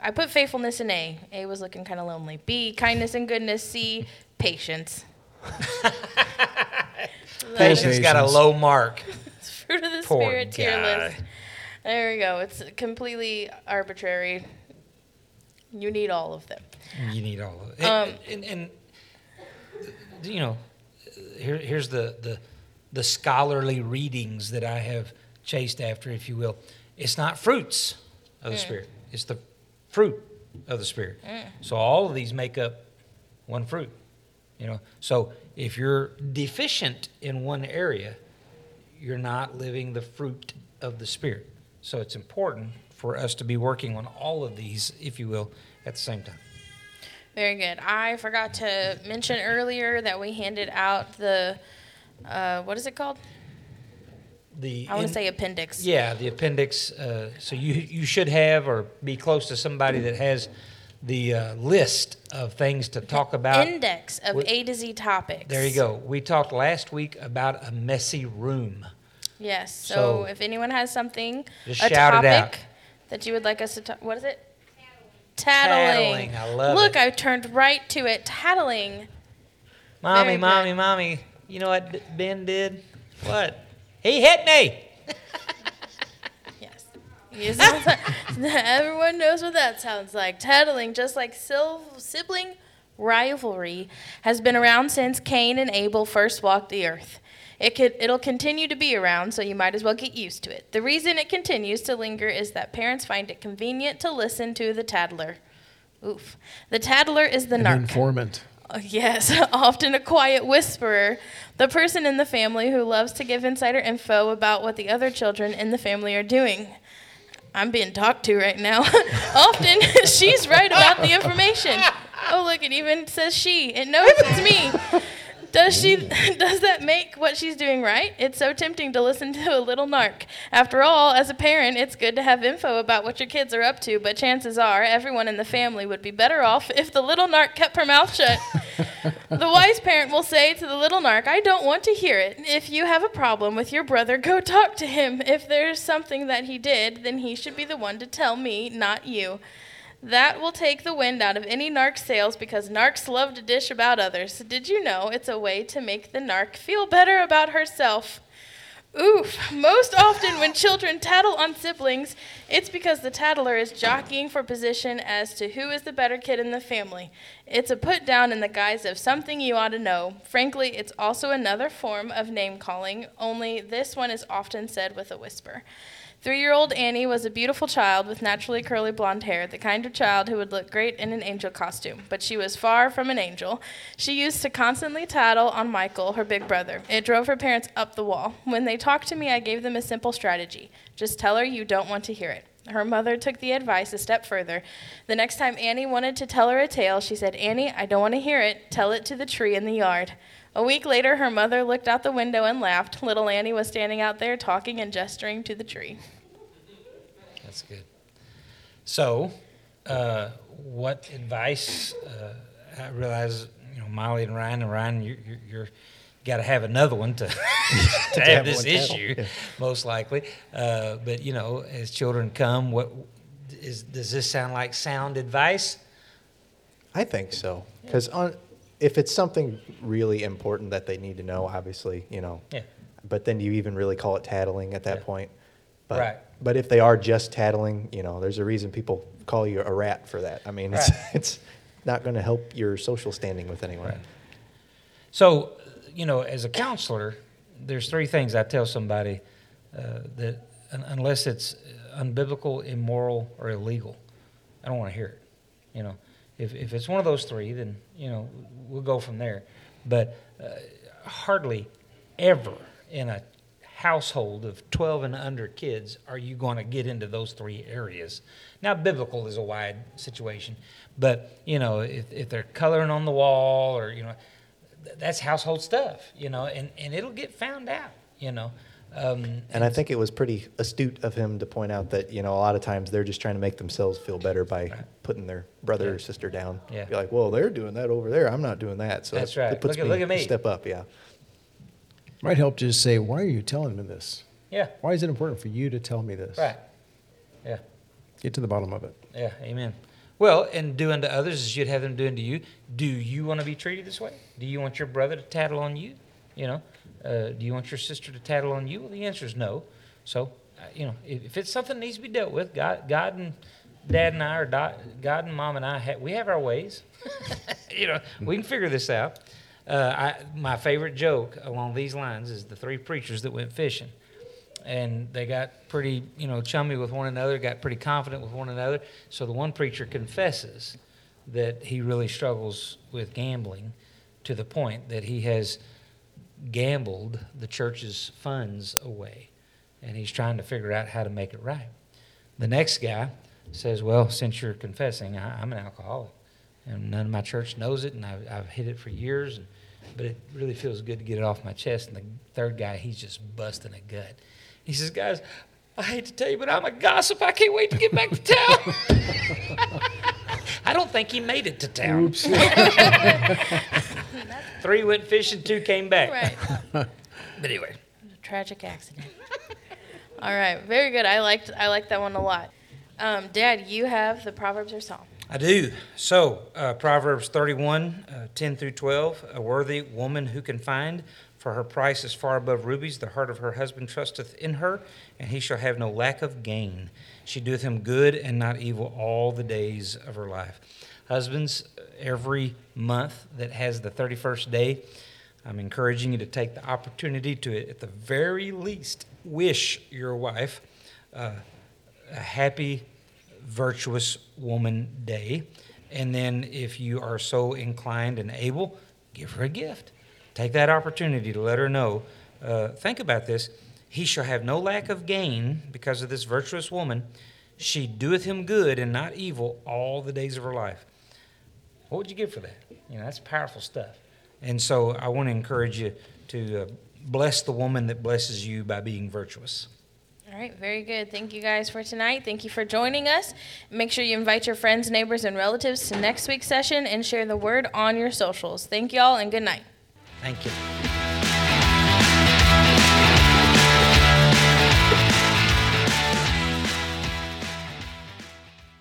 Speaker 1: I put faithfulness in A. A was looking kind of lonely. B, kindness and goodness. C, patience. *laughs*
Speaker 4: Patience got a low mark. *laughs*
Speaker 1: it's Fruit of the
Speaker 4: Poor
Speaker 1: Spirit tier
Speaker 4: guy.
Speaker 1: list. There we go. It's completely arbitrary. You need all of them.
Speaker 4: You need all of it.
Speaker 1: Um,
Speaker 4: and, and, and, you know, here, here's the, the, the scholarly readings that I have chased after, if you will. It's not fruits of the Spirit, it's the fruit of the Spirit. So all of these make up one fruit. You know, so if you're deficient in one area, you're not living the fruit of the Spirit. So it's important for us to be working on all of these, if you will, at the same time.
Speaker 1: Very good. I forgot to mention earlier that we handed out the, uh, what is it called?
Speaker 4: The
Speaker 1: I want to say appendix.
Speaker 4: Yeah, the appendix. Uh, so you you should have or be close to somebody that has the uh, list of things to talk about.
Speaker 1: Index of
Speaker 4: What-
Speaker 1: A to Z topics.
Speaker 4: there you go. We talked last week about a messy room.
Speaker 1: Yes. So,
Speaker 4: So-
Speaker 1: if anyone has something,
Speaker 4: Just
Speaker 1: a
Speaker 4: shout it
Speaker 1: topic
Speaker 4: out.
Speaker 1: that you would like us to talk, what is it? Tattling.
Speaker 4: Tattling, I love
Speaker 1: Look,
Speaker 4: it.
Speaker 1: I turned right to it. Tattling.
Speaker 4: Mommy,
Speaker 1: Very good.
Speaker 4: mommy, mommy. You know what Ben did? What? He hit me. *laughs*
Speaker 1: Yes. Yes. *laughs* Everyone knows what that sounds like. Tattling, just like sil- sibling rivalry, has been around since Cain and Abel first walked the earth. It could, it'll continue to be around, so you might as well get used to it. The reason it continues to linger is that parents find it convenient to listen to the tattler. Oof. The tattler is the
Speaker 3: An
Speaker 1: narc.
Speaker 3: informant.
Speaker 1: Yes, *laughs* often a quiet whisperer, the person in the family who loves to give insider info about what the other children in the family are doing. I'm being talked to right now. *laughs* often *laughs* she's right about the information. Oh, look, it even says she. It knows it's me. Does she *laughs* does that make what she's doing right? It's so tempting to listen to a little narc. After all, as a parent, it's good to have info about what your kids are up to, but chances are everyone in the family would be better off if the little narc kept her mouth shut. *laughs* the wise parent will say to the little narc, I don't want to hear it. If you have a problem with your brother, go talk to him. If there's something that he did, then he should be the one to tell me, not you. That will take the wind out of any narc sails because narcs love to dish about others. Did you know it's a way to make the narc feel better about herself? Oof. Most often, when children tattle on siblings, it's because the tattler is jockeying for position as to who is the better kid in the family. It's a put down in the guise of something you ought to know. Frankly, it's also another form of name calling, only this one is often said with a whisper. Three year old Annie was a beautiful child with naturally curly blonde hair, the kind of child who would look great in an angel costume. But she was far from an angel. She used to constantly tattle on Michael, her big brother. It drove her parents up the wall. When they talked to me, I gave them a simple strategy just tell her you don't want to hear it. Her mother took the advice a step further. The next time Annie wanted to tell her a tale, she said, Annie, I don't want to hear it. Tell it to the tree in the yard. A week later, her mother looked out the window and laughed. Little Annie was standing out there talking and gesturing to the tree.
Speaker 4: That's good. So, uh, what advice? Uh, I realize, you know, Molly and Ryan, and Ryan, you're, you're, you're got to have another one *laughs* to, to have
Speaker 2: have
Speaker 4: this issue,
Speaker 2: yeah.
Speaker 4: most likely. Uh, but you know, as children come, what is does this sound like sound advice?
Speaker 2: I think so. Because if it's something really important that they need to know, obviously, you know.
Speaker 4: Yeah.
Speaker 2: But then do you even really call it tattling at that
Speaker 4: Yeah.
Speaker 2: point? But,
Speaker 4: Right.
Speaker 2: But if they are just tattling, you know, there's a reason people call you a rat for that. I mean, it's,
Speaker 4: Right. *laughs*
Speaker 2: it's not going to help your social standing with anyone.
Speaker 4: Right. So, you know, as a counselor, there's three things I tell somebody uh, that un- unless it's unbiblical, immoral, or illegal, I don't want to hear it. You know, if, if it's one of those three, then, you know, we'll go from there. But uh, hardly ever in a household of 12 and under kids are you going to get into those three areas. Now, biblical is a wide situation, but, you know, if, if they're coloring on the wall or, you know, th- that's household stuff, you know, and, and it'll get found out, you know. Um,
Speaker 2: And I think it was pretty astute of him to point out that, you know, a lot of times they're just trying to make themselves feel better by putting their brother
Speaker 4: Yeah.
Speaker 2: or sister down.
Speaker 4: Yeah.
Speaker 2: Be like, well, they're doing that over there. I'm not doing that. So
Speaker 4: That's
Speaker 2: that-
Speaker 4: right.
Speaker 2: It puts
Speaker 4: Look
Speaker 2: me,
Speaker 4: look at me.
Speaker 2: step up, yeah.
Speaker 3: Might help to just say, why are you telling me this?
Speaker 4: yeah,
Speaker 3: Why is it important for you to tell me this?
Speaker 4: right. Yeah.
Speaker 3: Get to the bottom of it.
Speaker 4: Yeah, amen. Well, and do unto others as you'd have them do unto you. Do you want to be treated this way? Do you want your brother to tattle on you? You know, uh, do you want your sister to tattle on you? Well, the answer is no. So, uh, you know, if, if it's something that needs to be dealt with, God, God and Dad and I, or God and Mom and I, ha- we have our ways. *laughs* you know, we can figure this out. Uh, I, my favorite joke along these lines is the three preachers that went fishing and they got pretty, you know, chummy with one another, got pretty confident with one another. So the one preacher confesses that he really struggles with gambling to the point that he has gambled the church's funds away. And he's trying to figure out how to make it right. The next guy says, Well, since you're confessing, I, I'm an alcoholic. And none of my church knows it, and I've, I've hid it for years. And, but it really feels good to get it off my chest. And the third guy, he's just busting a gut. He says, Guys, I hate to tell you, but I'm a gossip. I can't wait to get back to town. *laughs* I don't think he made it to town. *laughs* Three went fishing, two came back.
Speaker 1: Right. *laughs*
Speaker 4: But anyway,
Speaker 1: Tragic accident. All right, very good. I liked I liked that one a lot. Um, Dad, you have the Proverbs or Psalm.
Speaker 4: I do. So, uh, Proverbs 31, uh, 10 through 12. A worthy woman who can find, for her price is far above rubies. The heart of her husband trusteth in her, and he shall have no lack of gain. She doeth him good and not evil all the days of her life. Husbands, every month that has the 31st day, I'm encouraging you to take the opportunity to, at the very least, wish your wife uh, a happy, virtuous woman day. And then, if you are so inclined and able, give her a gift. Take that opportunity to let her know. Uh, think about this. He shall have no lack of gain because of this virtuous woman. She doeth him good and not evil all the days of her life. What would you give for that? You know, that's powerful stuff. And so I want to encourage you to uh, bless the woman that blesses you by being virtuous.
Speaker 1: All right, very good. Thank you guys for tonight. Thank you for joining us. Make sure you invite your friends, neighbors, and relatives to next week's session and share the word on your socials. Thank y'all and good night.
Speaker 4: Thank you.